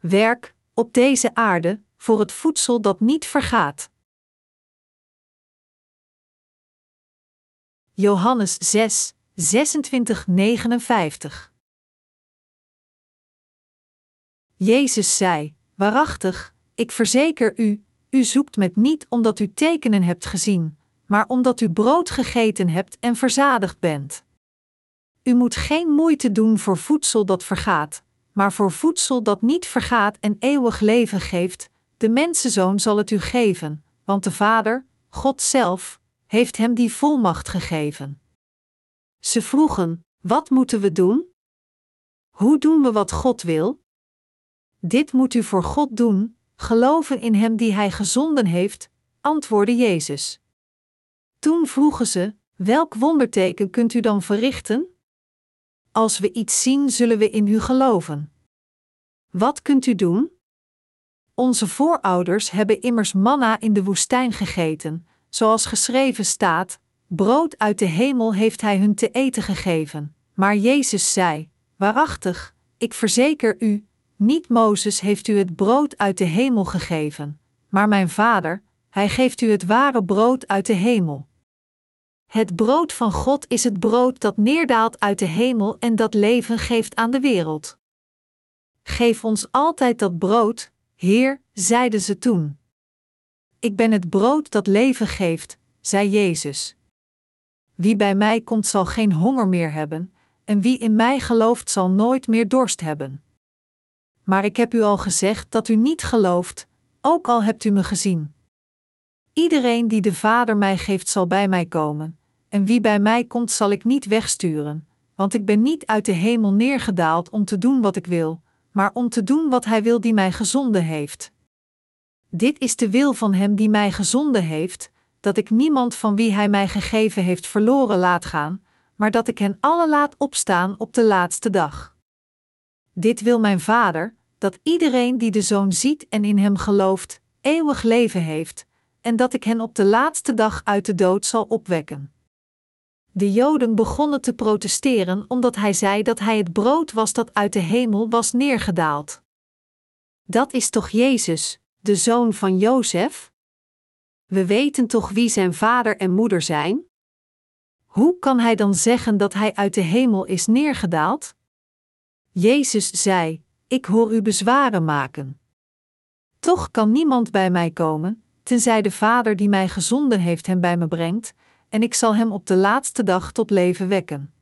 werk, op deze aarde, voor het voedsel dat niet vergaat. Johannes 6, 26, 59 Jezus zei: Waarachtig, ik verzeker u, u zoekt met niet omdat u tekenen hebt gezien, maar omdat u brood gegeten hebt en verzadigd bent. U moet geen moeite doen voor voedsel dat vergaat, maar voor voedsel dat niet vergaat en eeuwig leven geeft, de mensenzoon zal het u geven, want de Vader, God zelf, heeft hem die volmacht gegeven. Ze vroegen: Wat moeten we doen? Hoe doen we wat God wil? Dit moet u voor God doen, geloven in Hem die Hij gezonden heeft, antwoordde Jezus. Toen vroegen ze: Welk wonderteken kunt u dan verrichten? Als we iets zien, zullen we in u geloven. Wat kunt u doen? Onze voorouders hebben immers manna in de woestijn gegeten, zoals geschreven staat: Brood uit de hemel heeft Hij hun te eten gegeven. Maar Jezus zei: Waarachtig, ik verzeker u, niet Mozes heeft u het brood uit de hemel gegeven, maar mijn Vader, Hij geeft u het ware brood uit de hemel. Het brood van God is het brood dat neerdaalt uit de hemel en dat leven geeft aan de wereld. Geef ons altijd dat brood, Heer, zeiden ze toen. Ik ben het brood dat leven geeft, zei Jezus. Wie bij mij komt zal geen honger meer hebben, en wie in mij gelooft zal nooit meer dorst hebben. Maar ik heb u al gezegd dat u niet gelooft, ook al hebt u me gezien. Iedereen die de Vader mij geeft zal bij mij komen, en wie bij mij komt zal ik niet wegsturen, want ik ben niet uit de hemel neergedaald om te doen wat ik wil, maar om te doen wat Hij wil die mij gezonden heeft. Dit is de wil van Hem die mij gezonden heeft, dat ik niemand van wie Hij mij gegeven heeft verloren laat gaan, maar dat ik hen alle laat opstaan op de laatste dag. Dit wil mijn Vader, dat iedereen die de Zoon ziet en in Hem gelooft, eeuwig leven heeft, en dat ik hen op de laatste dag uit de dood zal opwekken. De Joden begonnen te protesteren omdat hij zei dat hij het brood was dat uit de hemel was neergedaald. Dat is toch Jezus, de zoon van Jozef? We weten toch wie zijn vader en moeder zijn? Hoe kan hij dan zeggen dat hij uit de hemel is neergedaald? Jezus zei: Ik hoor u bezwaren maken. Toch kan niemand bij mij komen, tenzij de Vader die mij gezonden heeft hem bij me brengt, en ik zal hem op de laatste dag tot leven wekken.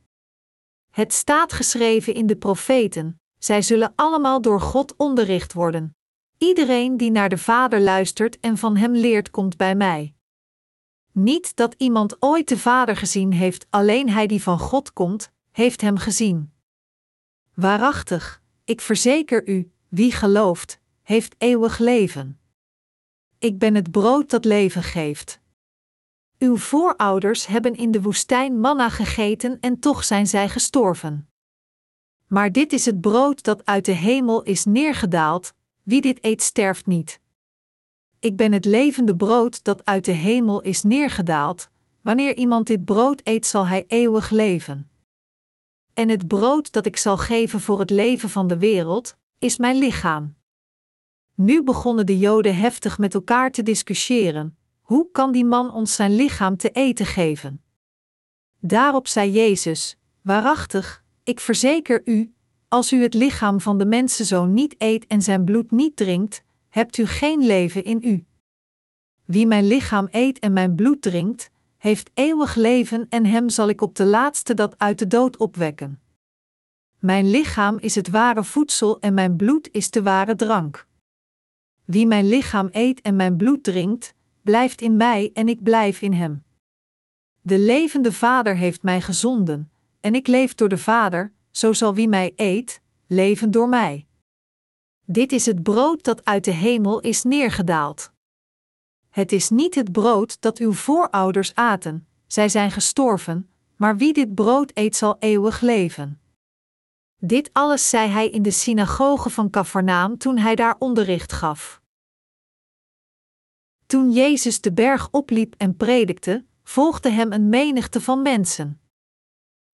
Het staat geschreven in de profeten: zij zullen allemaal door God onderricht worden. Iedereen die naar de Vader luistert en van hem leert, komt bij mij. Niet dat iemand ooit de Vader gezien heeft, alleen hij die van God komt, heeft hem gezien. Waarachtig, ik verzeker u, wie gelooft, heeft eeuwig leven. Ik ben het brood dat leven geeft. Uw voorouders hebben in de woestijn manna gegeten en toch zijn zij gestorven. Maar dit is het brood dat uit de hemel is neergedaald, wie dit eet sterft niet. Ik ben het levende brood dat uit de hemel is neergedaald, wanneer iemand dit brood eet zal hij eeuwig leven. En het brood dat ik zal geven voor het leven van de wereld, is mijn lichaam. Nu begonnen de Joden heftig met elkaar te discussiëren: hoe kan die man ons zijn lichaam te eten geven? Daarop zei Jezus: Waarachtig, ik verzeker u, als u het lichaam van de mensenzoon niet eet en zijn bloed niet drinkt, hebt u geen leven in u. Wie mijn lichaam eet en mijn bloed drinkt, heeft eeuwig leven en hem zal ik op de laatste dat uit de dood opwekken. Mijn lichaam is het ware voedsel en mijn bloed is de ware drank. Wie mijn lichaam eet en mijn bloed drinkt, blijft in mij en ik blijf in hem. De levende Vader heeft mij gezonden, en ik leef door de Vader, zo zal wie mij eet, leven door mij. Dit is het brood dat uit de hemel is neergedaald. Het is niet het brood dat uw voorouders aten, zij zijn gestorven, maar wie dit brood eet zal eeuwig leven. Dit alles zei hij in de synagoge van Cafarnaam toen hij daar onderricht gaf. Toen Jezus de berg opliep en predikte, volgde hem een menigte van mensen.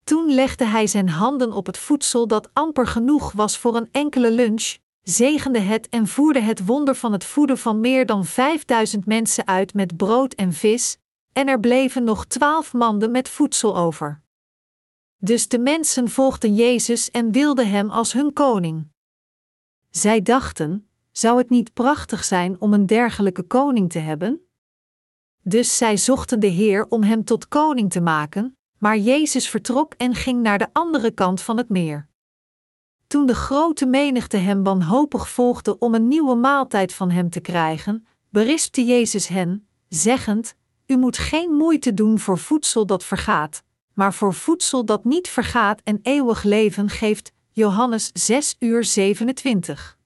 Toen legde hij zijn handen op het voedsel dat amper genoeg was voor een enkele lunch, zegende het en voerde het wonder van het voeden van meer dan vijfduizend mensen uit met brood en vis, en er bleven nog twaalf manden met voedsel over. Dus de mensen volgden Jezus en wilden hem als hun koning. Zij dachten: zou het niet prachtig zijn om een dergelijke koning te hebben? Dus zij zochten de Heer om hem tot koning te maken, maar Jezus vertrok en ging naar de andere kant van het meer. Toen de grote menigte hem wanhopig volgde om een nieuwe maaltijd van hem te krijgen, berispte Jezus hen, zeggend: U moet geen moeite doen voor voedsel dat vergaat, maar voor voedsel dat niet vergaat en eeuwig leven geeft. Johannes 6 uur 27.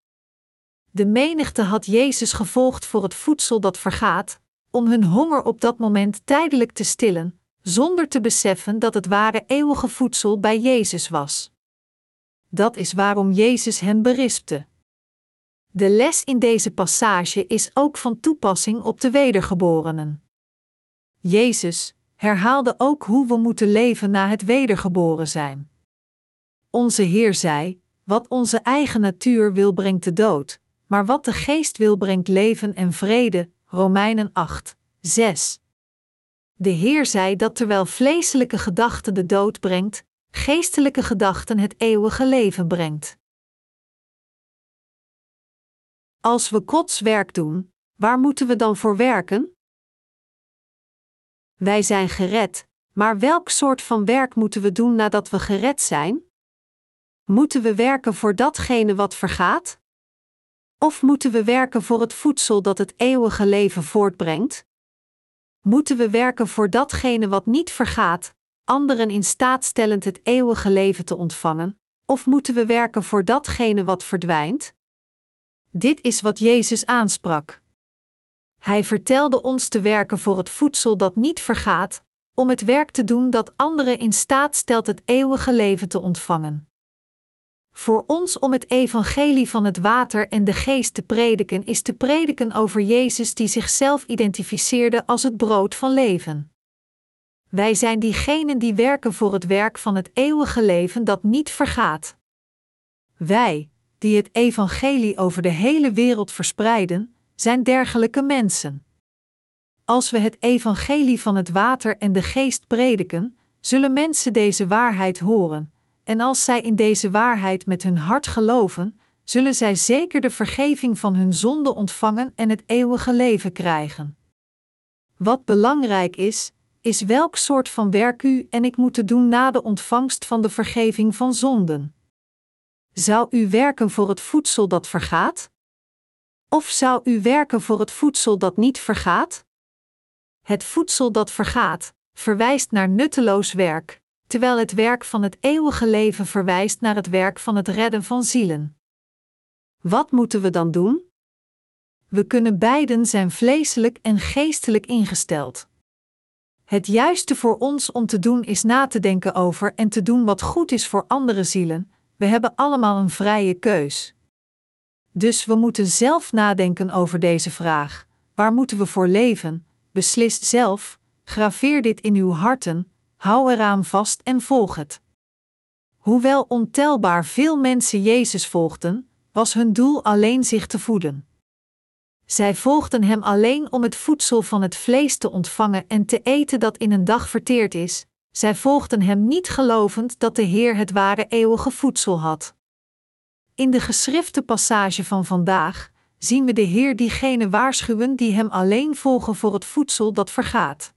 De menigte had Jezus gevolgd voor het voedsel dat vergaat, om hun honger op dat moment tijdelijk te stillen, zonder te beseffen dat het ware eeuwige voedsel bij Jezus was. Dat is waarom Jezus hen berispte. De les in deze passage is ook van toepassing op de wedergeborenen. Jezus herhaalde ook hoe we moeten leven na het wedergeboren zijn. Onze Heer zei: Wat onze eigen natuur wil, brengt de dood, maar wat de geest wil, brengt leven en vrede. Romeinen 8, 6. De Heer zei dat terwijl vleeselijke gedachten de dood brengt, geestelijke gedachten het eeuwige leven brengt. Als we Gods werk doen, waar moeten we dan voor werken? Wij zijn gered, maar welk soort van werk moeten we doen nadat we gered zijn? Moeten we werken voor datgene wat vergaat? Of moeten we werken voor het voedsel dat het eeuwige leven voortbrengt? Moeten we werken voor datgene wat niet vergaat, anderen in staat stellend het eeuwige leven te ontvangen, of moeten we werken voor datgene wat verdwijnt? Dit is wat Jezus aansprak. Hij vertelde ons te werken voor het voedsel dat niet vergaat, om het werk te doen dat anderen in staat stelt het eeuwige leven te ontvangen. Voor ons om het evangelie van het water en de geest te prediken is te prediken over Jezus die zichzelf identificeerde als het brood van leven. Wij zijn diegenen die werken voor het werk van het eeuwige leven dat niet vergaat. Wij, die het evangelie over de hele wereld verspreiden, zijn dergelijke mensen. Als we het evangelie van het water en de geest prediken, zullen mensen deze waarheid horen en als zij in deze waarheid met hun hart geloven, zullen zij zeker de vergeving van hun zonde ontvangen en het eeuwige leven krijgen. Wat belangrijk is, is welk soort van werk u en ik moeten doen na de ontvangst van de vergeving van zonden. Zou u werken voor het voedsel dat vergaat? Of zou u werken voor het voedsel dat niet vergaat? Het voedsel dat vergaat, verwijst naar nutteloos werk, terwijl het werk van het eeuwige leven verwijst naar het werk van het redden van zielen. Wat moeten we dan doen? We kunnen beiden zijn vleeselijk en geestelijk ingesteld. Het juiste voor ons om te doen is na te denken over en te doen wat goed is voor andere zielen. We hebben allemaal een vrije keus. Dus we moeten zelf nadenken over deze vraag: waar moeten we voor leven? Beslis zelf, graveer dit in uw harten, hou eraan vast en volg het. Hoewel ontelbaar veel mensen Jezus volgden, was hun doel alleen zich te voeden. Zij volgden hem alleen om het voedsel van het vlees te ontvangen en te eten dat in een dag verteerd is. Zij volgden hem niet gelovend dat de Heer het ware eeuwige voedsel had. In de geschrifte passage van vandaag zien we de Heer diegenen waarschuwen die hem alleen volgen voor het voedsel dat vergaat.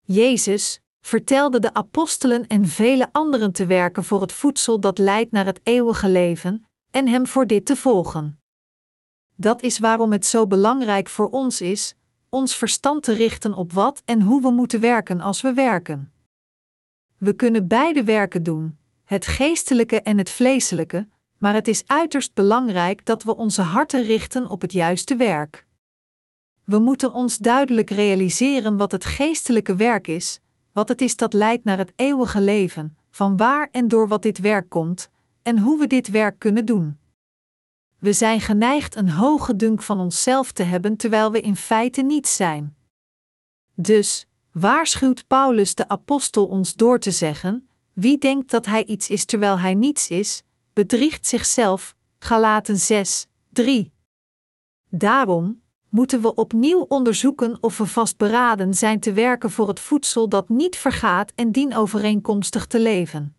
Jezus, vertelde de apostelen en vele anderen te werken voor het voedsel dat leidt naar het eeuwige leven, en hem voor dit te volgen. Dat is waarom het zo belangrijk voor ons is ons verstand te richten op wat en hoe we moeten werken als we werken. We kunnen beide werken doen, het geestelijke en het vleeselijke, maar het is uiterst belangrijk dat we onze harten richten op het juiste werk. We moeten ons duidelijk realiseren wat het geestelijke werk is, wat het is dat leidt naar het eeuwige leven, van waar en door wat dit werk komt, en hoe we dit werk kunnen doen. We zijn geneigd een hoge dunk van onszelf te hebben terwijl we in feite niets zijn. Dus waarschuwt Paulus de apostel ons door te zeggen: wie denkt dat hij iets is terwijl hij niets is, bedriegt zichzelf, Galaten 6, 3. Daarom moeten we opnieuw onderzoeken of we vastberaden zijn te werken voor het voedsel dat niet vergaat en dienovereenkomstig te leven.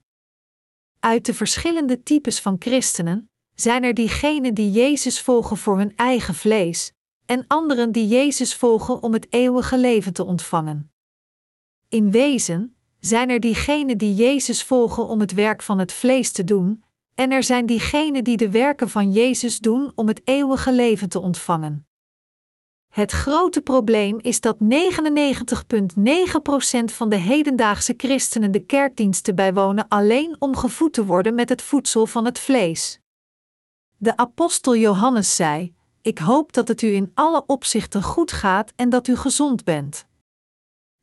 Uit de verschillende types van christenen zijn er diegenen die Jezus volgen voor hun eigen vlees, en anderen die Jezus volgen om het eeuwige leven te ontvangen. In wezen zijn er diegenen die Jezus volgen om het werk van het vlees te doen, en er zijn diegenen die de werken van Jezus doen om het eeuwige leven te ontvangen. Het grote probleem is dat 99,9% van de hedendaagse christenen de kerkdiensten bijwonen alleen om gevoed te worden met het voedsel van het vlees. De apostel Johannes zei: Ik hoop dat het u in alle opzichten goed gaat en dat u gezond bent.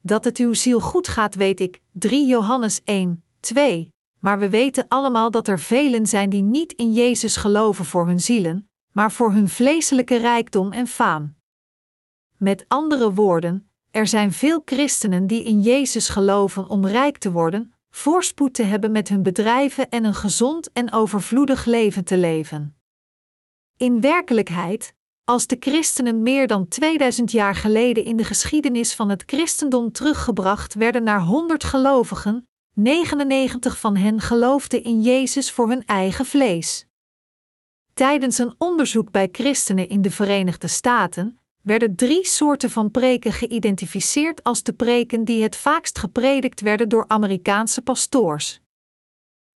Dat het uw ziel goed gaat, weet ik. 3 Johannes 1, 2. Maar we weten allemaal dat er velen zijn die niet in Jezus geloven voor hun zielen, maar voor hun vleeselijke rijkdom en faam. Met andere woorden, er zijn veel christenen die in Jezus geloven om rijk te worden, voorspoed te hebben met hun bedrijven en een gezond en overvloedig leven te leven. In werkelijkheid, als de christenen meer dan 2000 jaar geleden in de geschiedenis van het christendom teruggebracht werden naar 100 gelovigen, 99 van hen geloofden in Jezus voor hun eigen vlees. Tijdens een onderzoek bij christenen in de Verenigde Staten werden drie soorten van preken geïdentificeerd als de preken die het vaakst gepredikt werden door Amerikaanse pastoors.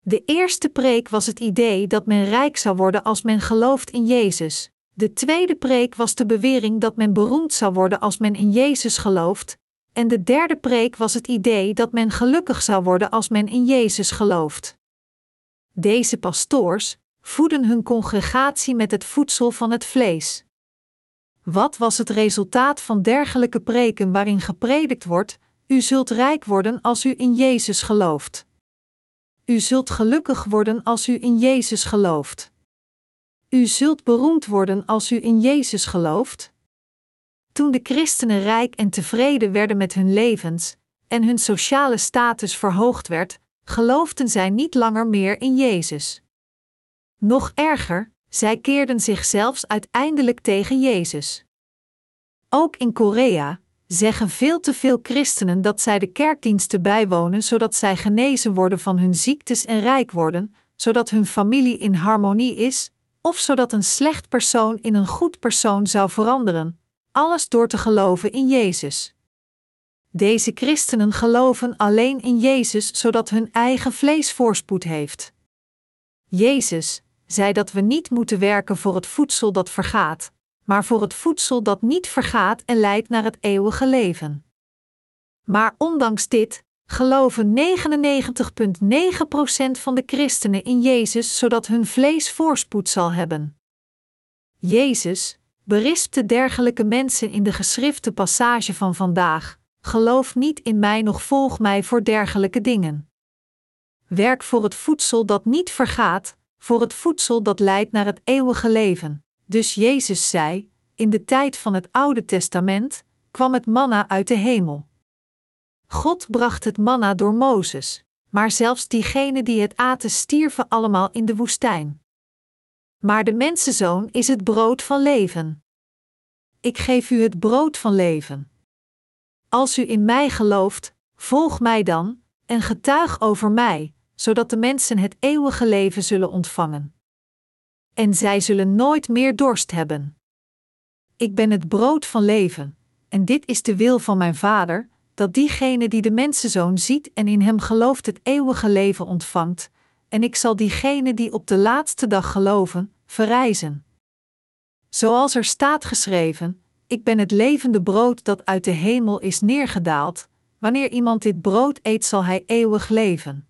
De eerste preek was het idee dat men rijk zou worden als men gelooft in Jezus. De tweede preek was de bewering dat men beroemd zou worden als men in Jezus gelooft. En de derde preek was het idee dat men gelukkig zou worden als men in Jezus gelooft. Deze pastoors voeden hun congregatie met het voedsel van het vlees. Wat was het resultaat van dergelijke preken waarin gepredikt wordt: U zult rijk worden als u in Jezus gelooft? U zult gelukkig worden als u in Jezus gelooft. U zult beroemd worden als u in Jezus gelooft. Toen de christenen rijk en tevreden werden met hun levens en hun sociale status verhoogd werd, geloofden zij niet langer meer in Jezus. Nog erger, zij keerden zich zelfs uiteindelijk tegen Jezus. Ook in Korea, zeggen veel te veel christenen dat zij de kerkdiensten bijwonen zodat zij genezen worden van hun ziektes en rijk worden, zodat hun familie in harmonie is, of zodat een slecht persoon in een goed persoon zou veranderen, alles door te geloven in Jezus. Deze christenen geloven alleen in Jezus zodat hun eigen vlees voorspoed heeft. Jezus zei dat we niet moeten werken voor het voedsel dat vergaat, maar voor het voedsel dat niet vergaat en leidt naar het eeuwige leven. Maar ondanks dit geloven 99,9% van de christenen in Jezus zodat hun vlees voorspoed zal hebben. Jezus berispte dergelijke mensen in de geschrifte passage van vandaag: Geloof niet in mij, nog volg mij voor dergelijke dingen. Werk voor het voedsel dat niet vergaat, voor het voedsel dat leidt naar het eeuwige leven. Dus Jezus zei: In de tijd van het Oude Testament kwam het manna uit de hemel. God bracht het manna door Mozes, maar zelfs diegenen die het aten stierven allemaal in de woestijn. Maar de mensenzoon is het brood van leven. Ik geef u het brood van leven. Als u in mij gelooft, volg mij dan, en getuig over mij, zodat de mensen het eeuwige leven zullen ontvangen en zij zullen nooit meer dorst hebben. Ik ben het brood van leven, en dit is de wil van mijn Vader, dat diegene die de mensenzoon ziet en in hem gelooft het eeuwige leven ontvangt, en ik zal diegene die op de laatste dag geloven, verrijzen. Zoals er staat geschreven: Ik ben het levende brood dat uit de hemel is neergedaald, wanneer iemand dit brood eet, zal hij eeuwig leven.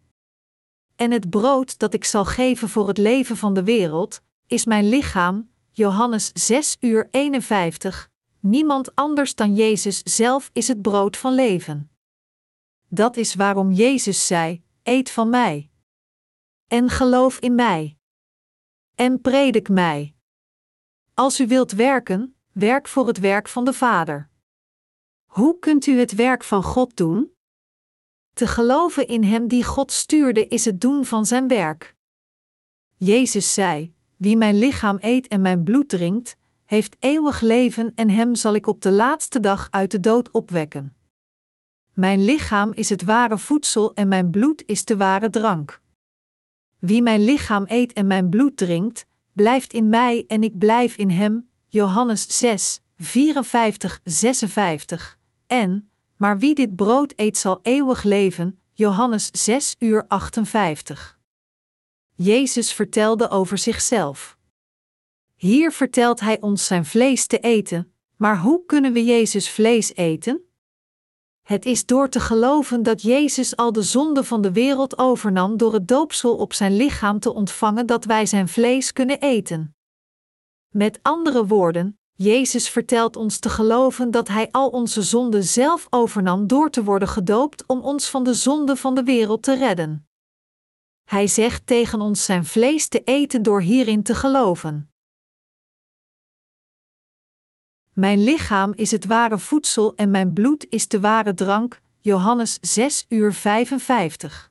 En het brood dat ik zal geven voor het leven van de wereld, is mijn lichaam, Johannes 6 uur 51, niemand anders dan Jezus zelf is het brood van leven. Dat is waarom Jezus zei: Eet van mij. En geloof in mij. En predik mij. Als u wilt werken, werk voor het werk van de Vader. Hoe kunt u het werk van God doen? Te geloven in Hem die God stuurde is het doen van Zijn werk. Jezus zei: Wie mijn lichaam eet en mijn bloed drinkt, heeft eeuwig leven en hem zal ik op de laatste dag uit de dood opwekken. Mijn lichaam is het ware voedsel en mijn bloed is de ware drank. Wie mijn lichaam eet en mijn bloed drinkt, blijft in mij en ik blijf in hem. Johannes 6, 54, 56. En, maar wie dit brood eet zal eeuwig leven. Johannes 6 uur 58. Jezus vertelde over zichzelf. Hier vertelt hij ons zijn vlees te eten, maar hoe kunnen we Jezus vlees eten? Het is door te geloven dat Jezus al de zonde van de wereld overnam door het doopsel op zijn lichaam te ontvangen dat wij zijn vlees kunnen eten. Met andere woorden, Jezus vertelt ons te geloven dat Hij al onze zonden zelf overnam door te worden gedoopt om ons van de zonde van de wereld te redden. Hij zegt tegen ons zijn vlees te eten door hierin te geloven. Mijn lichaam is het ware voedsel en mijn bloed is de ware drank. Johannes 6 uur 55.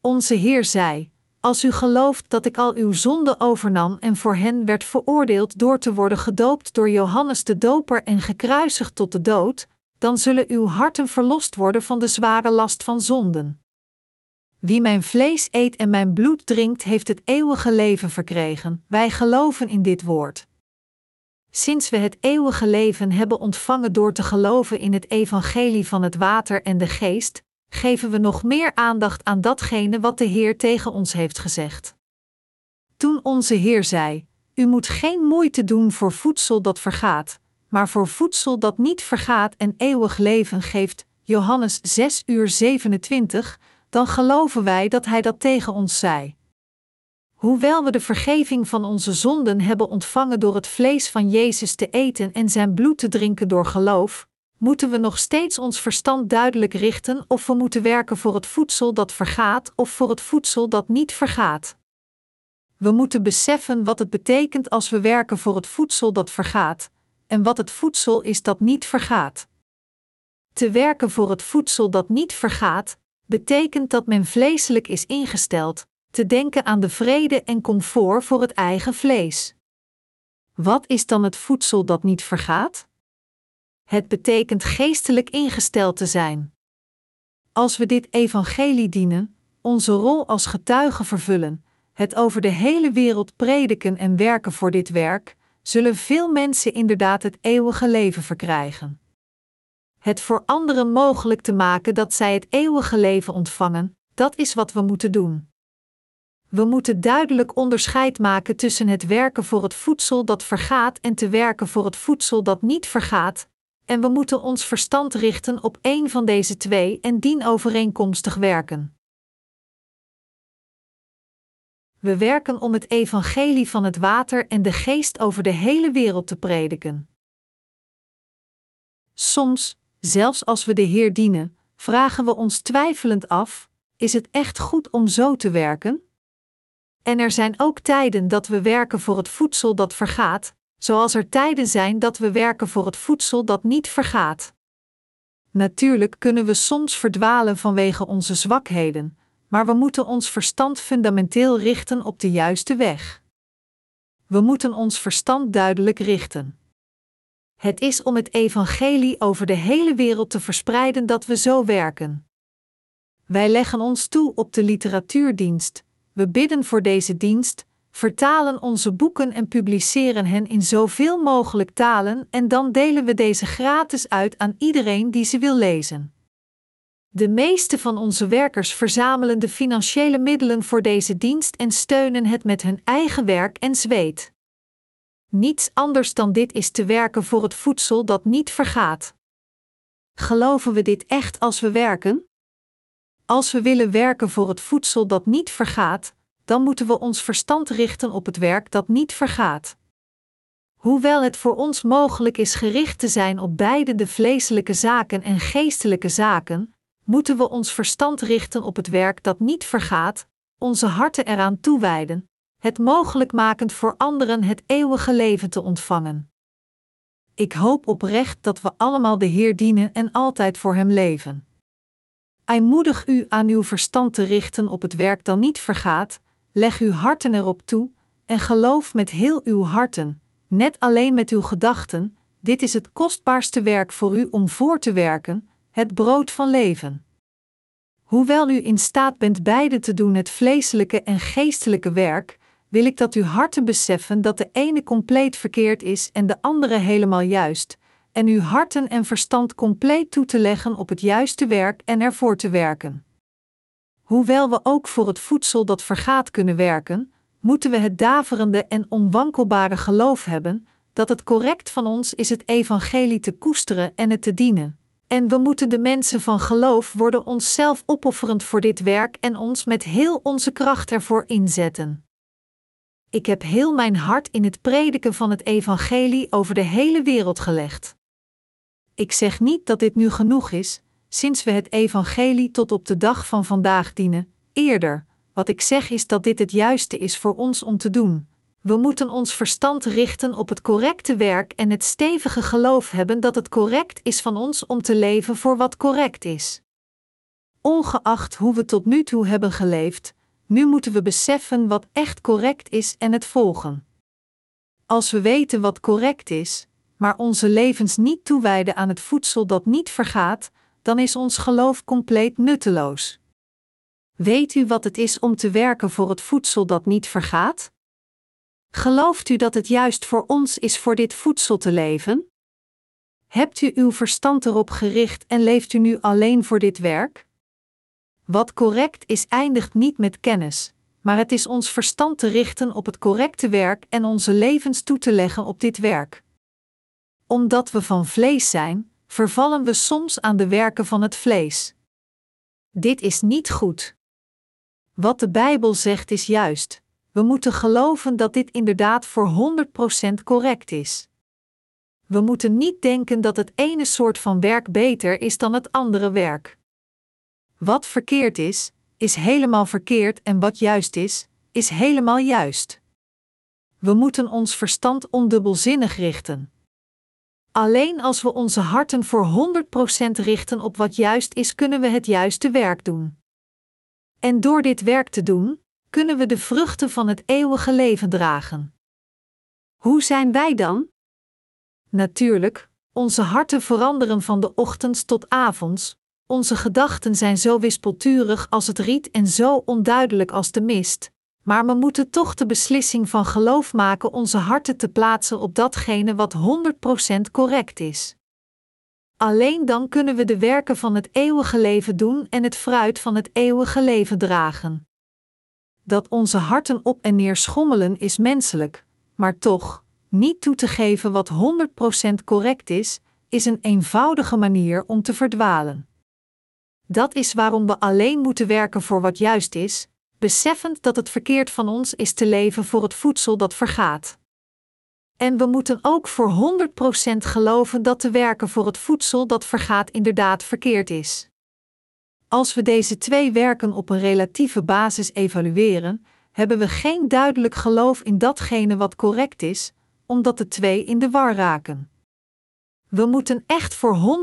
Onze Heer zei: Als u gelooft dat ik al uw zonde overnam en voor hen werd veroordeeld door te worden gedoopt door Johannes de Doper en gekruisigd tot de dood, dan zullen uw harten verlost worden van de zware last van zonden. Wie mijn vlees eet en mijn bloed drinkt, heeft het eeuwige leven verkregen. Wij geloven in dit woord. Sinds we het eeuwige leven hebben ontvangen door te geloven in het evangelie van het water en de geest, geven we nog meer aandacht aan datgene wat de Heer tegen ons heeft gezegd. Toen onze Heer zei: U moet geen moeite doen voor voedsel dat vergaat, maar voor voedsel dat niet vergaat en eeuwig leven geeft, Johannes 6 uur 27, dan geloven wij dat Hij dat tegen ons zei. Hoewel we de vergeving van onze zonden hebben ontvangen door het vlees van Jezus te eten en zijn bloed te drinken door geloof, moeten we nog steeds ons verstand duidelijk richten of we moeten werken voor het voedsel dat vergaat of voor het voedsel dat niet vergaat. We moeten beseffen wat het betekent als we werken voor het voedsel dat vergaat, en wat het voedsel is dat niet vergaat. Te werken voor het voedsel dat niet vergaat, betekent dat men vleeselijk is ingesteld, te denken aan de vrede en comfort voor het eigen vlees. Wat is dan het voedsel dat niet vergaat? Het betekent geestelijk ingesteld te zijn. Als we dit evangelie dienen, onze rol als getuigen vervullen, het over de hele wereld prediken en werken voor dit werk, zullen veel mensen inderdaad het eeuwige leven verkrijgen. Het voor anderen mogelijk te maken dat zij het eeuwige leven ontvangen, dat is wat we moeten doen. We moeten duidelijk onderscheid maken tussen het werken voor het voedsel dat vergaat en te werken voor het voedsel dat niet vergaat, en we moeten ons verstand richten op één van deze twee en dienovereenkomstig werken. We werken om het evangelie van het water en de geest over de hele wereld te prediken. Soms, zelfs als we de Heer dienen, vragen we ons twijfelend af: is het echt goed om zo te werken? En er zijn ook tijden dat we werken voor het voedsel dat vergaat, zoals er tijden zijn dat we werken voor het voedsel dat niet vergaat. Natuurlijk kunnen we soms verdwalen vanwege onze zwakheden, maar we moeten ons verstand fundamenteel richten op de juiste weg. We moeten ons verstand duidelijk richten. Het is om het evangelie over de hele wereld te verspreiden dat we zo werken. Wij leggen ons toe op de literatuurdienst, we bidden voor deze dienst, vertalen onze boeken en publiceren hen in zoveel mogelijk talen en dan delen we deze gratis uit aan iedereen die ze wil lezen. De meeste van onze werkers verzamelen de financiële middelen voor deze dienst en steunen het met hun eigen werk en zweet. Niets anders dan dit is te werken voor het voedsel dat niet vergaat. Geloven we dit echt als we werken? Als we willen werken voor het voedsel dat niet vergaat, dan moeten we ons verstand richten op het werk dat niet vergaat. Hoewel het voor ons mogelijk is gericht te zijn op beide de vleeselijke zaken en geestelijke zaken, moeten we ons verstand richten op het werk dat niet vergaat, onze harten eraan toewijden, het mogelijk makend voor anderen het eeuwige leven te ontvangen. Ik hoop oprecht dat we allemaal de Heer dienen en altijd voor Hem leven. Hij moedig u aan uw verstand te richten op het werk dat niet vergaat, leg uw harten erop toe en geloof met heel uw harten, net alleen met uw gedachten, dit is het kostbaarste werk voor u om voor te werken, het brood van leven. Hoewel u in staat bent beide te doen, het vleeselijke en geestelijke werk, wil ik dat uw harten beseffen dat de ene compleet verkeerd is en de andere helemaal juist, en uw harten en verstand compleet toe te leggen op het juiste werk en ervoor te werken. Hoewel we ook voor het voedsel dat vergaat kunnen werken, moeten we het daverende en onwankelbare geloof hebben dat het correct van ons is het evangelie te koesteren en het te dienen. En we moeten de mensen van geloof worden onszelf opofferend voor dit werk en ons met heel onze kracht ervoor inzetten. Ik heb heel mijn hart in het prediken van het evangelie over de hele wereld gelegd. Ik zeg niet dat dit nu genoeg is, sinds we het evangelie tot op de dag van vandaag dienen. Eerder, wat ik zeg is dat dit het juiste is voor ons om te doen. We moeten ons verstand richten op het correcte werk en het stevige geloof hebben dat het correct is van ons om te leven voor wat correct is. Ongeacht hoe we tot nu toe hebben geleefd, nu moeten we beseffen wat echt correct is en het volgen. Als we weten wat correct is, maar onze levens niet toewijden aan het voedsel dat niet vergaat, dan is ons geloof compleet nutteloos. Weet u wat het is om te werken voor het voedsel dat niet vergaat? Gelooft u dat het juist voor ons is voor dit voedsel te leven? Hebt u uw verstand erop gericht en leeft u nu alleen voor dit werk? Wat correct is, eindigt niet met kennis, maar het is ons verstand te richten op het correcte werk en onze levens toe te leggen op dit werk. Omdat we van vlees zijn, vervallen we soms aan de werken van het vlees. Dit is niet goed. Wat de Bijbel zegt is juist. We moeten geloven dat dit inderdaad voor 100% correct is. We moeten niet denken dat het ene soort van werk beter is dan het andere werk. Wat verkeerd is, is helemaal verkeerd en wat juist is, is helemaal juist. We moeten ons verstand ondubbelzinnig richten. Alleen als we onze harten voor 100% richten op wat juist is, kunnen we het juiste werk doen. En door dit werk te doen, kunnen we de vruchten van het eeuwige leven dragen. Hoe zijn wij dan? Natuurlijk, onze harten veranderen van de ochtends tot avonds, onze gedachten zijn zo wispelturig als het riet en zo onduidelijk als de mist, maar we moeten toch de beslissing van geloof maken onze harten te plaatsen op datgene wat 100% correct is. Alleen dan kunnen we de werken van het eeuwige leven doen en het fruit van het eeuwige leven dragen. Dat onze harten op en neer schommelen is menselijk, maar toch, niet toe te geven wat 100% correct is, is een eenvoudige manier om te verdwalen. Dat is waarom we alleen moeten werken voor wat juist is, beseffend dat het verkeerd van ons is te leven voor het voedsel dat vergaat. En we moeten ook voor 100% geloven dat te werken voor het voedsel dat vergaat inderdaad verkeerd is. Als we deze twee werken op een relatieve basis evalueren, hebben we geen duidelijk geloof in datgene wat correct is, omdat de twee in de war raken. We moeten echt voor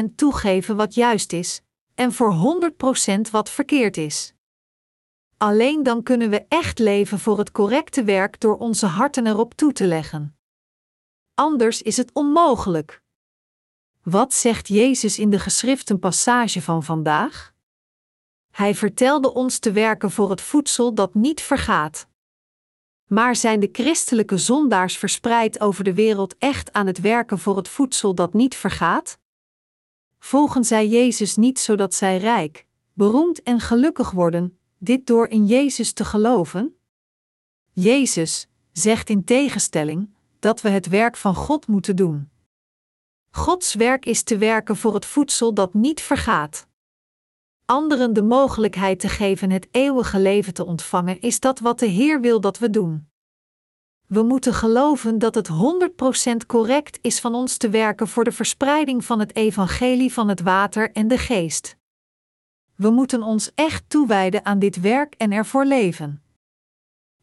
100% toegeven wat juist is, en voor 100% wat verkeerd is. Alleen dan kunnen we echt leven voor het correcte werk door onze harten erop toe te leggen. Anders is het onmogelijk. Wat zegt Jezus in de geschriften passage van vandaag? Hij vertelde ons te werken voor het voedsel dat niet vergaat. Maar zijn de christelijke zondaars verspreid over de wereld echt aan het werken voor het voedsel dat niet vergaat? Volgen zij Jezus niet zodat zij rijk, beroemd en gelukkig worden, dit door in Jezus te geloven? Jezus zegt in tegenstelling dat we het werk van God moeten doen. Gods werk is te werken voor het voedsel dat niet vergaat. Anderen de mogelijkheid te geven het eeuwige leven te ontvangen, is dat wat de Heer wil dat we doen. We moeten geloven dat het 100% correct is van ons te werken voor de verspreiding van het evangelie van het water en de geest. We moeten ons echt toewijden aan dit werk en ervoor leven.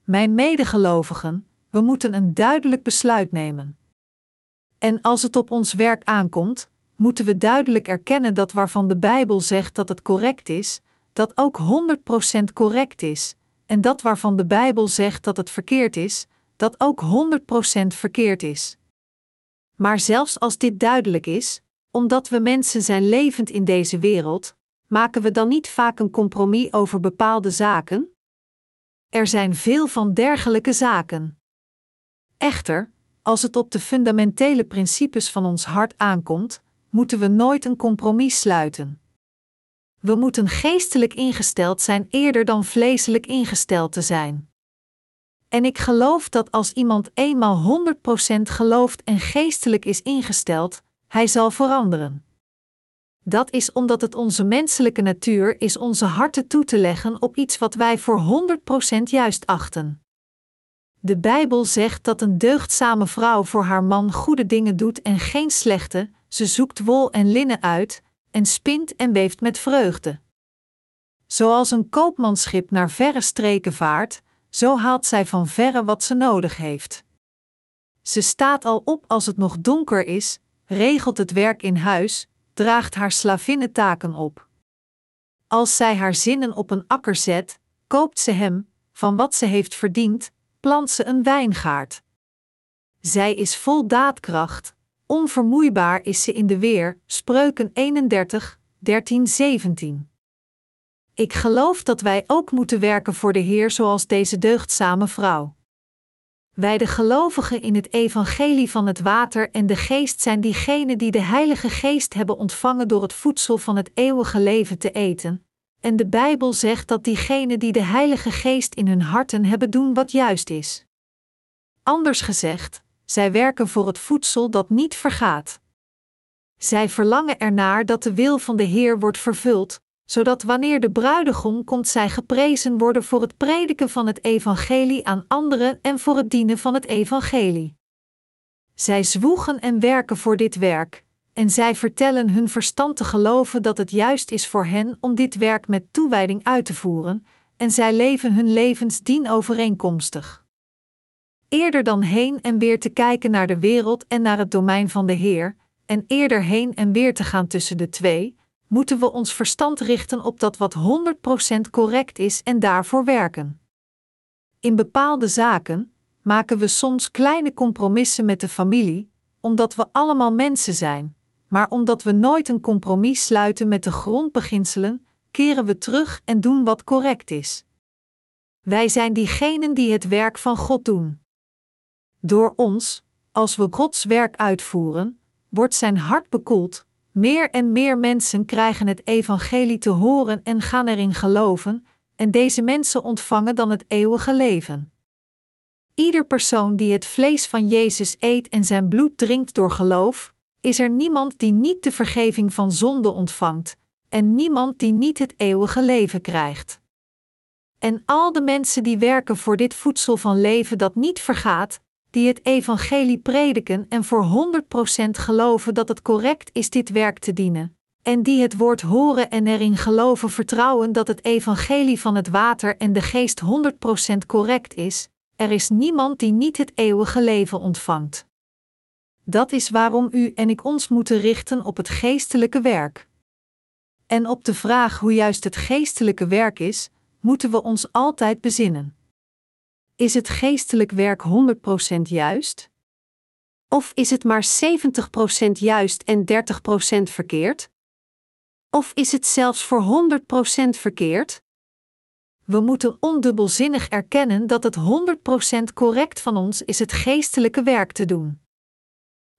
Mijn medegelovigen, we moeten een duidelijk besluit nemen. En als het op ons werk aankomt, moeten we duidelijk erkennen dat waarvan de Bijbel zegt dat het correct is, dat ook 100% correct is, en dat waarvan de Bijbel zegt dat het verkeerd is, dat ook 100% verkeerd is. Maar zelfs als dit duidelijk is, omdat we mensen zijn levend in deze wereld, maken we dan niet vaak een compromis over bepaalde zaken? Er zijn veel van dergelijke zaken. Echter, als het op de fundamentele principes van ons hart aankomt, moeten we nooit een compromis sluiten. We moeten geestelijk ingesteld zijn eerder dan vleeselijk ingesteld te zijn. En ik geloof dat als iemand eenmaal 100% gelooft en geestelijk is ingesteld, hij zal veranderen. Dat is omdat het onze menselijke natuur is onze harten toe te leggen op iets wat wij voor 100% juist achten. De Bijbel zegt dat een deugdzame vrouw voor haar man goede dingen doet en geen slechte, ze zoekt wol en linnen uit, en spint en weeft met vreugde. Zoals een koopmanschip naar verre streken vaart, zo haalt zij van verre wat ze nodig heeft. Ze staat al op als het nog donker is, regelt het werk in huis, draagt haar slavinnentaken op. Als zij haar zinnen op een akker zet, koopt ze hem, van wat ze heeft verdiend, plant ze een wijngaard. Zij is vol daadkracht, onvermoeibaar is ze in de weer, spreuken 31, 13, 17. Ik geloof dat wij ook moeten werken voor de Heer zoals deze deugdzame vrouw. Wij de gelovigen in het evangelie van het water en de geest zijn diegenen die de Heilige Geest hebben ontvangen door het voedsel van het eeuwige leven te eten. En de Bijbel zegt dat diegenen die de Heilige Geest in hun harten hebben doen wat juist is. Anders gezegd, zij werken voor het voedsel dat niet vergaat. Zij verlangen ernaar dat de wil van de Heer wordt vervuld, zodat wanneer de bruidegom komt, zij geprezen worden voor het prediken van het evangelie aan anderen en voor het dienen van het evangelie. Zij zwoegen en werken voor dit werk, en zij vertellen hun verstand te geloven dat het juist is voor hen om dit werk met toewijding uit te voeren, en zij leven hun levens dienovereenkomstig. Eerder dan heen en weer te kijken naar de wereld en naar het domein van de Heer, en eerder heen en weer te gaan tussen de twee, moeten we ons verstand richten op dat wat 100% correct is en daarvoor werken. In bepaalde zaken maken we soms kleine compromissen met de familie, omdat we allemaal mensen zijn, maar omdat we nooit een compromis sluiten met de grondbeginselen, keren we terug en doen wat correct is. Wij zijn diegenen die het werk van God doen. Door ons, als we Gods werk uitvoeren, wordt zijn hart bekoeld, meer en meer mensen krijgen het evangelie te horen en gaan erin geloven, en deze mensen ontvangen dan het eeuwige leven. Ieder persoon die het vlees van Jezus eet en zijn bloed drinkt door geloof, is er niemand die niet de vergeving van zonde ontvangt, en niemand die niet het eeuwige leven krijgt. En al de mensen die werken voor dit voedsel van leven dat niet vergaat, die het evangelie prediken en voor 100% geloven dat het correct is dit werk te dienen, en die het woord horen en erin geloven vertrouwen dat het evangelie van het water en de geest 100% correct is, er is niemand die niet het eeuwige leven ontvangt. Dat is waarom u en ik ons moeten richten op het geestelijke werk. En op de vraag hoe juist het geestelijke werk is, moeten we ons altijd bezinnen. Is het geestelijk werk 100% juist? Of is het maar 70% juist en 30% verkeerd? Of is het zelfs voor 100% verkeerd? We moeten ondubbelzinnig erkennen dat het 100% correct van ons is het geestelijke werk te doen.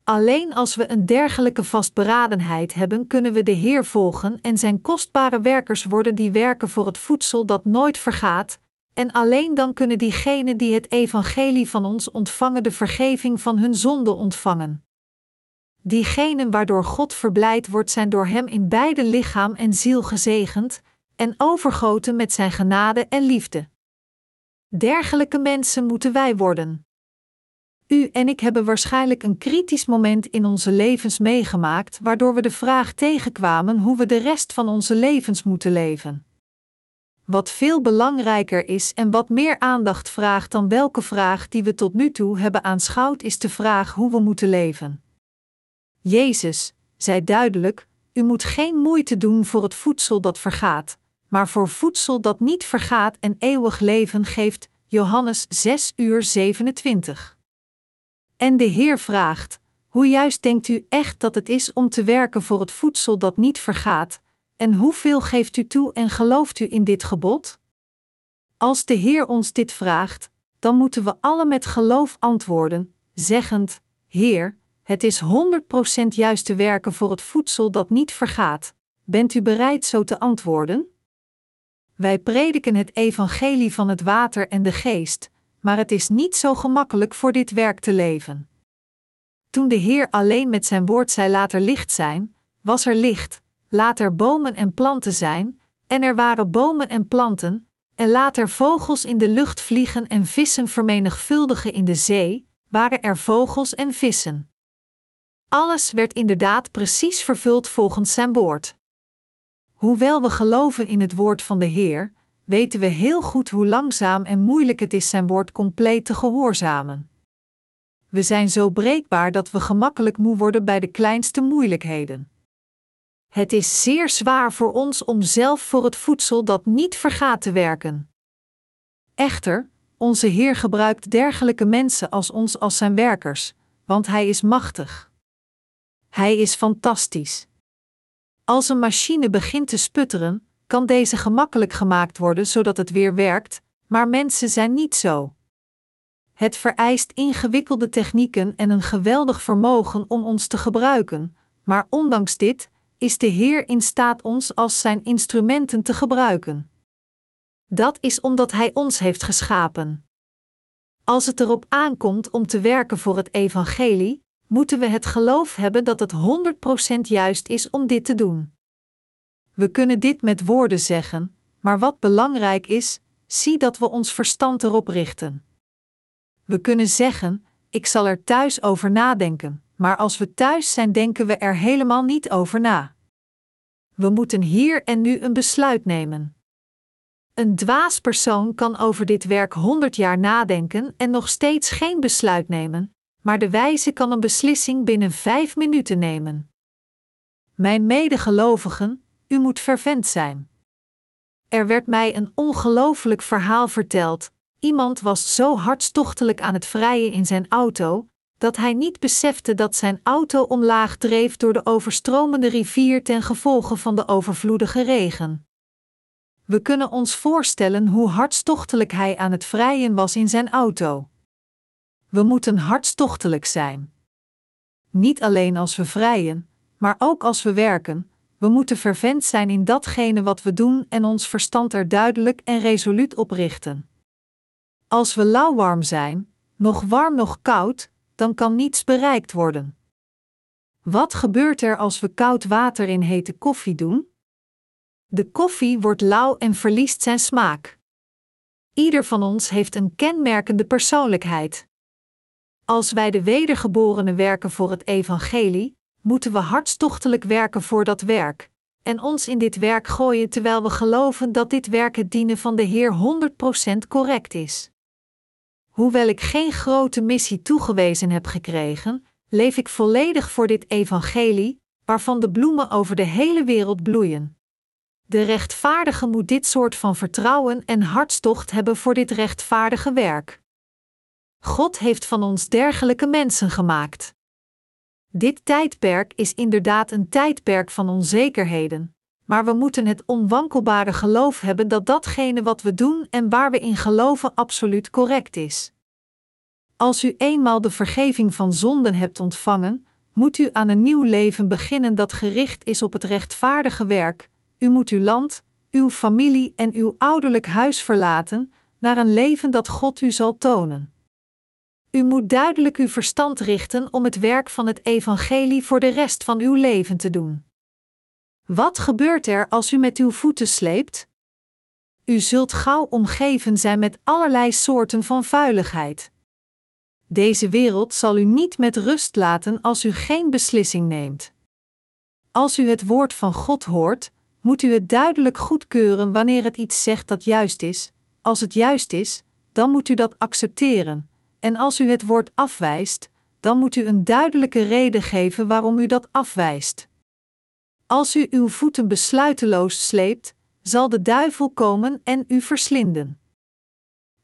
Alleen als we een dergelijke vastberadenheid hebben, kunnen we de Heer volgen en zijn kostbare werkers worden die werken voor het voedsel dat nooit vergaat, en alleen dan kunnen diegenen die het evangelie van ons ontvangen de vergeving van hun zonde ontvangen. Diegenen waardoor God verblijd wordt, zijn door Hem in beide lichaam en ziel gezegend en overgoten met Zijn genade en liefde. Dergelijke mensen moeten wij worden. U en ik hebben waarschijnlijk een kritisch moment in onze levens meegemaakt, waardoor we de vraag tegenkwamen hoe we de rest van onze levens moeten leven. Wat veel belangrijker is en wat meer aandacht vraagt dan welke vraag die we tot nu toe hebben aanschouwd, is de vraag hoe we moeten leven. Jezus zei duidelijk: U moet geen moeite doen voor het voedsel dat vergaat, maar voor voedsel dat niet vergaat en eeuwig leven geeft. Johannes 6 uur 27. En de Heer vraagt: Hoe juist denkt u echt dat het is om te werken voor het voedsel dat niet vergaat, en hoeveel geeft u toe en gelooft u in dit gebod? Als de Heer ons dit vraagt, dan moeten we alle met geloof antwoorden, zeggend: Heer, het is 100% juist te werken voor het voedsel dat niet vergaat. Bent u bereid zo te antwoorden? Wij prediken het evangelie van het water en de geest, maar het is niet zo gemakkelijk voor dit werk te leven. Toen de Heer alleen met zijn woord zei later licht zijn, was er licht, later bomen en planten zijn, en er waren bomen en planten, en later vogels in de lucht vliegen en vissen vermenigvuldigen in de zee, waren er vogels en vissen. Alles werd inderdaad precies vervuld volgens zijn woord. Hoewel we geloven in het woord van de Heer, weten we heel goed hoe langzaam en moeilijk het is zijn woord compleet te gehoorzamen. We zijn zo breekbaar dat we gemakkelijk moe worden bij de kleinste moeilijkheden. Het is zeer zwaar voor ons om zelf voor het voedsel dat niet vergaat te werken. Echter, onze Heer gebruikt dergelijke mensen als ons als zijn werkers, want Hij is machtig. Hij is fantastisch. Als een machine begint te sputteren, kan deze gemakkelijk gemaakt worden zodat het weer werkt, maar mensen zijn niet zo. Het vereist ingewikkelde technieken en een geweldig vermogen om ons te gebruiken, maar ondanks dit is de Heer in staat ons als zijn instrumenten te gebruiken. Dat is omdat Hij ons heeft geschapen. Als het erop aankomt om te werken voor het Evangelie, moeten we het geloof hebben dat het 100% juist is om dit te doen. We kunnen dit met woorden zeggen, maar wat belangrijk is, zie dat we ons verstand erop richten. We kunnen zeggen: Ik zal er thuis over nadenken, maar als we thuis zijn, denken we er helemaal niet over na. We moeten hier en nu een besluit nemen. Een dwaas persoon kan over dit werk honderd jaar nadenken en nog steeds geen besluit nemen, maar de wijze kan een beslissing binnen vijf minuten nemen. Mijn medegelovigen, u moet vervent zijn. Er werd mij een ongelooflijk verhaal verteld. Iemand was zo hartstochtelijk aan het vrijen in zijn auto, dat hij niet besefte dat zijn auto omlaag dreef door de overstromende rivier ten gevolge van de overvloedige regen. We kunnen ons voorstellen hoe hartstochtelijk hij aan het vrijen was in zijn auto. We moeten hartstochtelijk zijn. Niet alleen als we vrijen, maar ook als we werken, we moeten vervent zijn in datgene wat we doen en ons verstand er duidelijk en resoluut op richten. Als we lauwwarm zijn, nog warm nog koud, dan kan niets bereikt worden. Wat gebeurt er als we koud water in hete koffie doen? De koffie wordt lauw en verliest zijn smaak. Ieder van ons heeft een kenmerkende persoonlijkheid. Als wij de wedergeborenen werken voor het evangelie, moeten we hartstochtelijk werken voor dat werk, en ons in dit werk gooien terwijl we geloven dat dit werk het dienen van de Heer 100% correct is. Hoewel ik geen grote missie toegewezen heb gekregen, leef ik volledig voor dit evangelie, waarvan de bloemen over de hele wereld bloeien. De rechtvaardige moet dit soort van vertrouwen en hartstocht hebben voor dit rechtvaardige werk. God heeft van ons dergelijke mensen gemaakt. Dit tijdperk is inderdaad een tijdperk van onzekerheden, maar we moeten het onwankelbare geloof hebben dat datgene wat we doen en waar we in geloven absoluut correct is. Als u eenmaal de vergeving van zonden hebt ontvangen, moet u aan een nieuw leven beginnen dat gericht is op het rechtvaardige werk. U moet uw land, uw familie en uw ouderlijk huis verlaten, naar een leven dat God u zal tonen. U moet duidelijk uw verstand richten om het werk van het evangelie voor de rest van uw leven te doen. Wat gebeurt er als u met uw voeten sleept? U zult gauw omgeven zijn met allerlei soorten van vuiligheid. Deze wereld zal u niet met rust laten als u geen beslissing neemt. Als u het woord van God hoort, moet u het duidelijk goedkeuren wanneer het iets zegt dat juist is. Als het juist is, dan moet u dat accepteren en als u het woord afwijst, dan moet u een duidelijke reden geven waarom u dat afwijst. Als u uw voeten besluiteloos sleept, zal de duivel komen en u verslinden.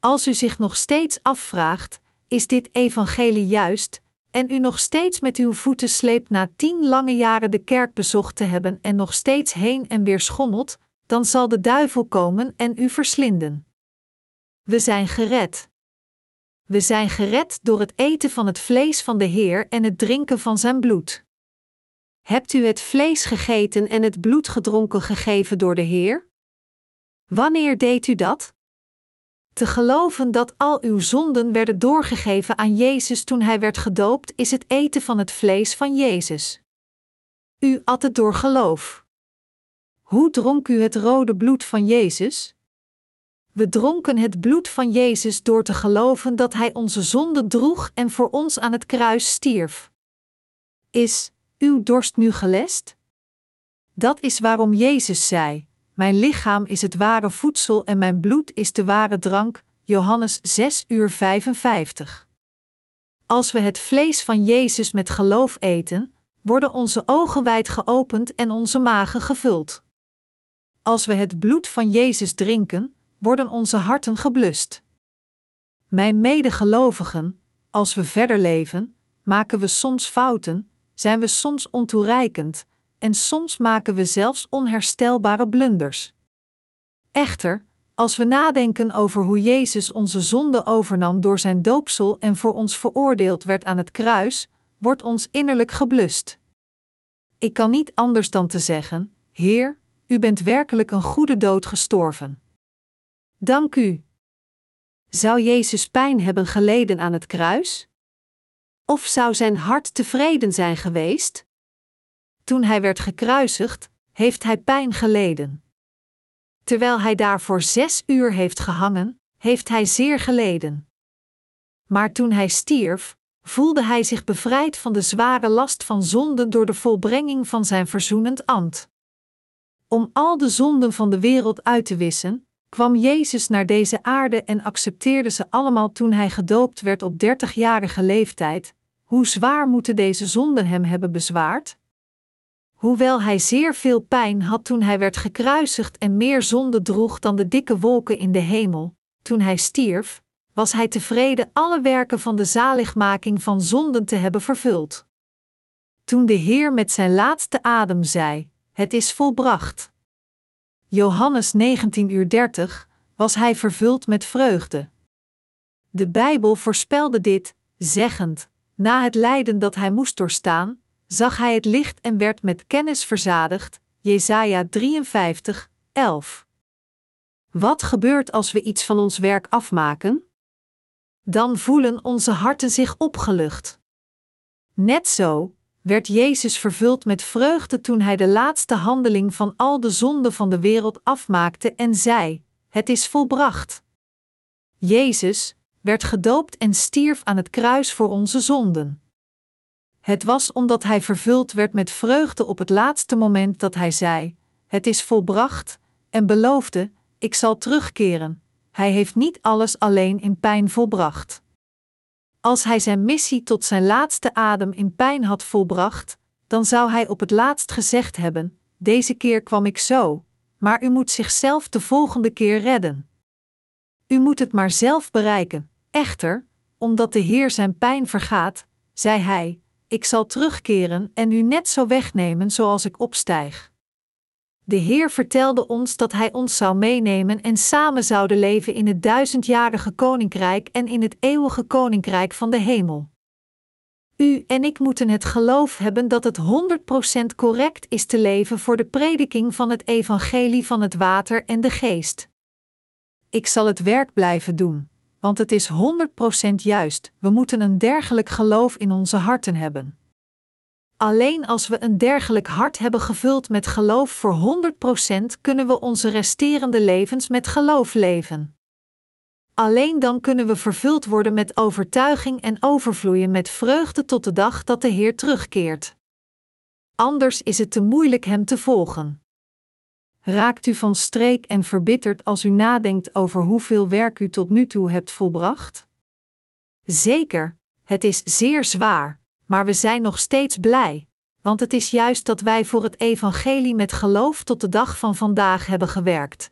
Als u zich nog steeds afvraagt: is dit evangelie juist? En u nog steeds met uw voeten sleept na tien lange jaren de kerk bezocht te hebben en nog steeds heen en weer schommelt, dan zal de duivel komen en u verslinden. We zijn gered. We zijn gered door het eten van het vlees van de Heer en het drinken van zijn bloed. Hebt u het vlees gegeten en het bloed gedronken gegeven door de Heer? Wanneer deed u dat? Te geloven dat al uw zonden werden doorgegeven aan Jezus toen hij werd gedoopt, is het eten van het vlees van Jezus. U at het door geloof. Hoe dronk u het rode bloed van Jezus? We dronken het bloed van Jezus door te geloven dat Hij onze zonden droeg en voor ons aan het kruis stierf. Is uw dorst nu gelest? Dat is waarom Jezus zei: Mijn lichaam is het ware voedsel en mijn bloed is de ware drank. Johannes 6 uur 55. Als we het vlees van Jezus met geloof eten, worden onze ogen wijd geopend en onze magen gevuld. Als we het bloed van Jezus drinken, worden onze harten geblust. Mijn medegelovigen, als we verder leven, maken we soms fouten, zijn we soms ontoereikend en soms maken we zelfs onherstelbare blunders. Echter, als we nadenken over hoe Jezus onze zonde overnam door zijn doopsel en voor ons veroordeeld werd aan het kruis, wordt ons innerlijk geblust. Ik kan niet anders dan te zeggen: Heer, u bent werkelijk een goede dood gestorven. Dank u. Zou Jezus pijn hebben geleden aan het kruis? Of zou zijn hart tevreden zijn geweest? Toen hij werd gekruisigd, heeft hij pijn geleden. Terwijl hij daarvoor zes uur heeft gehangen, heeft hij zeer geleden. Maar toen hij stierf, voelde hij zich bevrijd van de zware last van zonden door de volbrenging van zijn verzoenend ambt. Om al de zonden van de wereld uit te wissen, kwam Jezus naar deze aarde en accepteerde ze allemaal toen hij gedoopt werd op dertigjarige leeftijd. Hoe zwaar moeten deze zonden hem hebben bezwaard? Hoewel hij zeer veel pijn had toen hij werd gekruisigd en meer zonde droeg dan de dikke wolken in de hemel, toen hij stierf, was hij tevreden alle werken van de zaligmaking van zonden te hebben vervuld. Toen de Heer met zijn laatste adem zei: Het is volbracht. Johannes 19 uur 30, was hij vervuld met vreugde. De Bijbel voorspelde dit, zeggend: Na het lijden dat hij moest doorstaan, zag hij het licht en werd met kennis verzadigd. Jesaja 53, 11. Wat gebeurt als we iets van ons werk afmaken? Dan voelen onze harten zich opgelucht. Net zo, werd Jezus vervuld met vreugde toen hij de laatste handeling van al de zonden van de wereld afmaakte en zei: Het is volbracht. Jezus werd gedoopt en stierf aan het kruis voor onze zonden. Het was omdat hij vervuld werd met vreugde op het laatste moment dat hij zei: Het is volbracht, en beloofde: Ik zal terugkeren. Hij heeft niet alles alleen in pijn volbracht. Als hij zijn missie tot zijn laatste adem in pijn had volbracht, dan zou hij op het laatst gezegd hebben: Deze keer kwam ik zo, maar u moet zichzelf de volgende keer redden. U moet het maar zelf bereiken. Echter, omdat de Heer zijn pijn vergaat, zei hij: Ik zal terugkeren en u net zo wegnemen zoals ik opstijg. De Heer vertelde ons dat Hij ons zou meenemen en samen zouden leven in het duizendjarige koninkrijk en in het eeuwige koninkrijk van de hemel. U en ik moeten het geloof hebben dat het 100% correct is te leven voor de prediking van het evangelie van het water en de geest. Ik zal het werk blijven doen, want het is 100% juist. We moeten een dergelijk geloof in onze harten hebben. Alleen als we een dergelijk hart hebben gevuld met geloof voor 100% kunnen we onze resterende levens met geloof leven. Alleen dan kunnen we vervuld worden met overtuiging en overvloeien met vreugde tot de dag dat de Heer terugkeert. Anders is het te moeilijk Hem te volgen. Raakt u van streek en verbitterd als u nadenkt over hoeveel werk u tot nu toe hebt volbracht? Zeker, het is zeer zwaar, maar we zijn nog steeds blij. want het is juist dat wij voor het evangelie met geloof tot de dag van vandaag hebben gewerkt.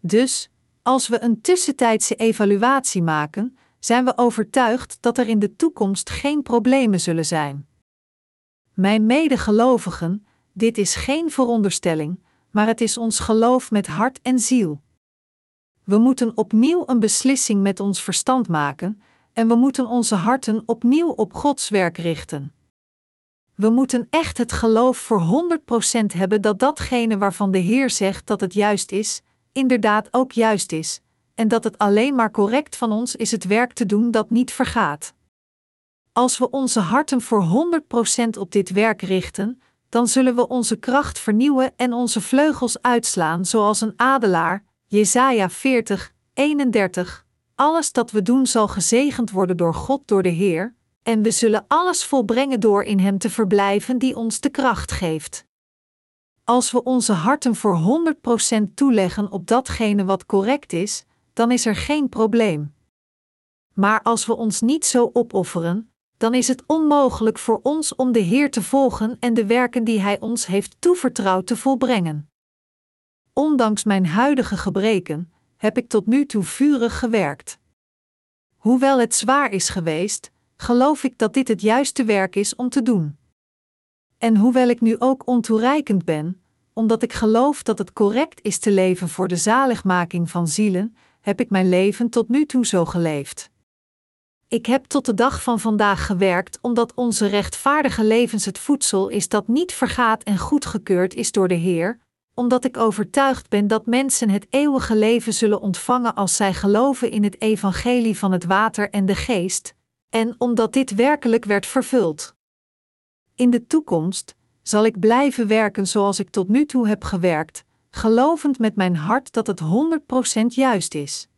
Dus, als we een tussentijdse evaluatie maken, zijn we overtuigd dat er in de toekomst geen problemen zullen zijn. Mijn medegelovigen, dit is geen veronderstelling, maar het is ons geloof met hart en ziel. We moeten opnieuw een beslissing met ons verstand maken en we moeten onze harten opnieuw op Gods werk richten. We moeten echt het geloof voor 100% hebben dat datgene waarvan de Heer zegt dat het juist is, inderdaad ook juist is, en dat het alleen maar correct van ons is het werk te doen dat niet vergaat. Als we onze harten voor 100% op dit werk richten, dan zullen we onze kracht vernieuwen en onze vleugels uitslaan zoals een adelaar. Jesaja 40, 31. Alles dat we doen zal gezegend worden door God door de Heer, en we zullen alles volbrengen door in Hem te verblijven die ons de kracht geeft. Als we onze harten voor 100% toeleggen op datgene wat correct is, dan is er geen probleem. Maar als we ons niet zo opofferen, dan is het onmogelijk voor ons om de Heer te volgen en de werken die Hij ons heeft toevertrouwd te volbrengen. Ondanks mijn huidige gebreken heb ik tot nu toe vurig gewerkt. Hoewel het zwaar is geweest, geloof ik dat dit het juiste werk is om te doen. En hoewel ik nu ook ontoereikend ben, omdat ik geloof dat het correct is te leven voor de zaligmaking van zielen, heb ik mijn leven tot nu toe zo geleefd. Ik heb tot de dag van vandaag gewerkt omdat onze rechtvaardige levens het voedsel is dat niet vergaat en goedgekeurd is door de Heer, omdat ik overtuigd ben dat mensen het eeuwige leven zullen ontvangen als zij geloven in het evangelie van het water en de geest, en omdat dit werkelijk werd vervuld. In de toekomst zal ik blijven werken zoals ik tot nu toe heb gewerkt, gelovend met mijn hart dat het 100% juist is.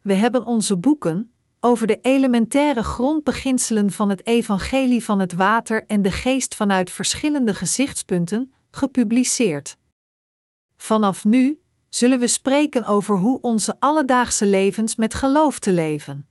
We hebben onze boeken over de elementaire grondbeginselen van het evangelie van het water en de geest vanuit verschillende gezichtspunten gepubliceerd. Vanaf nu zullen we spreken over hoe onze alledaagse levens met geloof te leven.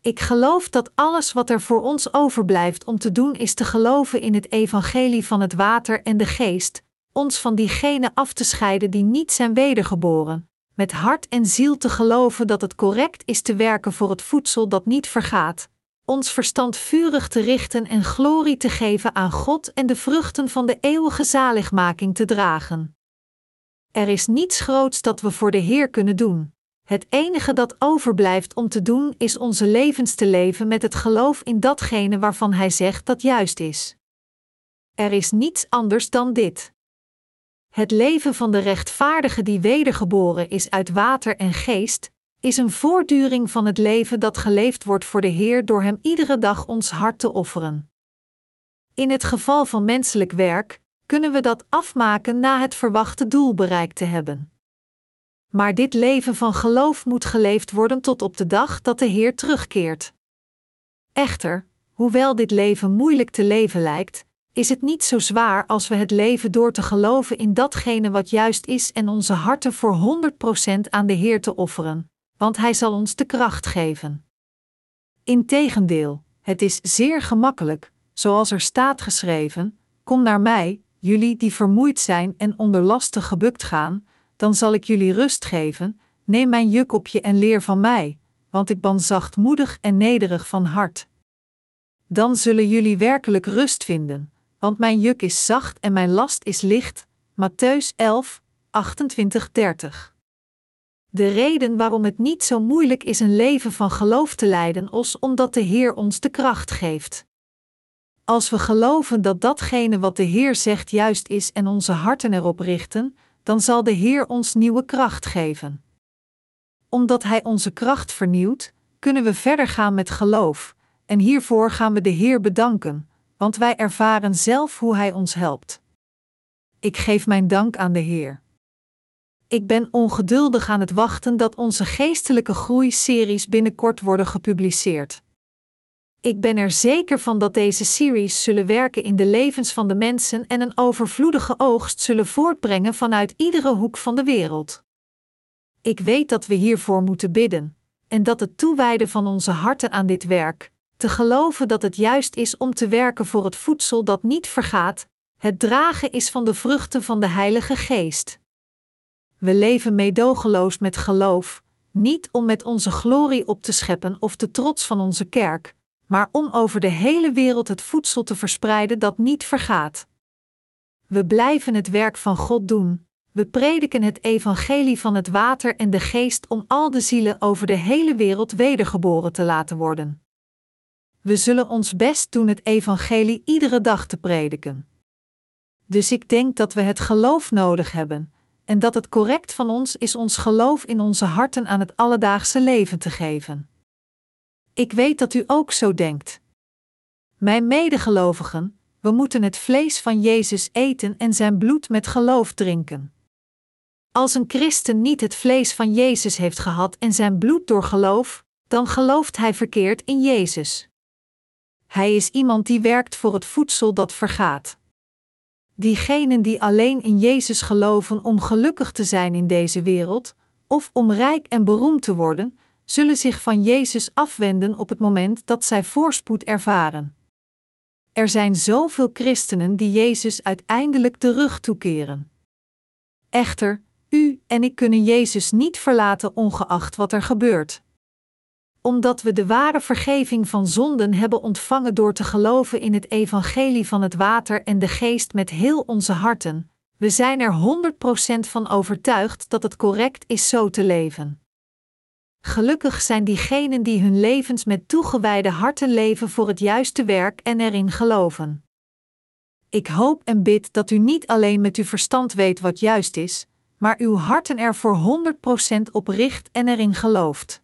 Ik geloof dat alles wat er voor ons overblijft om te doen is te geloven in het evangelie van het water en de geest, ons van diegenen af te scheiden die niet zijn wedergeboren, met hart en ziel te geloven dat het correct is te werken voor het voedsel dat niet vergaat, ons verstand vurig te richten en glorie te geven aan God en de vruchten van de eeuwige zaligmaking te dragen. Er is niets groots dat we voor de Heer kunnen doen. Het enige dat overblijft om te doen is onze levens te leven met het geloof in datgene waarvan Hij zegt dat juist is. Er is niets anders dan dit. Het leven van de rechtvaardige die wedergeboren is uit water en geest, is een voortduring van het leven dat geleefd wordt voor de Heer door Hem iedere dag ons hart te offeren. In het geval van menselijk werk kunnen we dat afmaken na het verwachte doel bereikt te hebben. Maar dit leven van geloof moet geleefd worden tot op de dag dat de Heer terugkeert. Echter, hoewel dit leven moeilijk te leven lijkt, is het niet zo zwaar als we het leven door te geloven in datgene wat juist is en onze harten voor 100% aan de Heer te offeren, want Hij zal ons de kracht geven. Integendeel, het is zeer gemakkelijk, zoals er staat geschreven: Kom naar mij, jullie die vermoeid zijn en onder lasten gebukt gaan, dan zal ik jullie rust geven. Neem mijn juk op je en leer van mij, want ik ben zachtmoedig en nederig van hart. Dan zullen jullie werkelijk rust vinden, want mijn juk is zacht en mijn last is licht. Matthäus 11, 28, 30. De reden waarom het niet zo moeilijk is een leven van geloof te leiden, is omdat de Heer ons de kracht geeft. Als we geloven dat datgene wat de Heer zegt juist is en onze harten erop richten, dan zal de Heer ons nieuwe kracht geven. Omdat Hij onze kracht vernieuwt, kunnen we verder gaan met geloof, en hiervoor gaan we de Heer bedanken, want wij ervaren zelf hoe Hij ons helpt. Ik geef mijn dank aan de Heer. Ik ben ongeduldig aan het wachten dat onze geestelijke groeiseries binnenkort worden gepubliceerd. Ik ben er zeker van dat deze series zullen werken in de levens van de mensen en een overvloedige oogst zullen voortbrengen vanuit iedere hoek van de wereld. Ik weet dat we hiervoor moeten bidden, en dat het toewijden van onze harten aan dit werk, te geloven dat het juist is om te werken voor het voedsel dat niet vergaat, het dragen is van de vruchten van de Heilige Geest. We leven meedogenloos met geloof, niet om met onze glorie op te scheppen of de trots van onze kerk, maar om over de hele wereld het voedsel te verspreiden dat niet vergaat. We blijven het werk van God doen. We prediken het evangelie van het water en de geest om al de zielen over de hele wereld wedergeboren te laten worden. We zullen ons best doen het evangelie iedere dag te prediken. Dus ik denk dat we het geloof nodig hebben, en dat het correct van ons is ons geloof in onze harten aan het alledaagse leven te geven. Ik weet dat u ook zo denkt. Mijn medegelovigen, we moeten het vlees van Jezus eten en zijn bloed met geloof drinken. Als een christen niet het vlees van Jezus heeft gehad en zijn bloed door geloof, dan gelooft hij verkeerd in Jezus. Hij is iemand die werkt voor het voedsel dat vergaat. Diegenen die alleen in Jezus geloven om gelukkig te zijn in deze wereld, of om rijk en beroemd te worden, zullen zich van Jezus afwenden op het moment dat zij voorspoed ervaren. Er zijn zoveel christenen die Jezus uiteindelijk de rug toekeren. Echter, u en ik kunnen Jezus niet verlaten ongeacht wat er gebeurt. Omdat we de ware vergeving van zonden hebben ontvangen door te geloven in het evangelie van het water en de geest met heel onze harten, we zijn er 100% van overtuigd dat het correct is zo te leven. Gelukkig zijn diegenen die hun levens met toegewijde harten leven voor het juiste werk en erin geloven. Ik hoop en bid dat u niet alleen met uw verstand weet wat juist is, maar uw harten er voor 100% op richt en erin gelooft.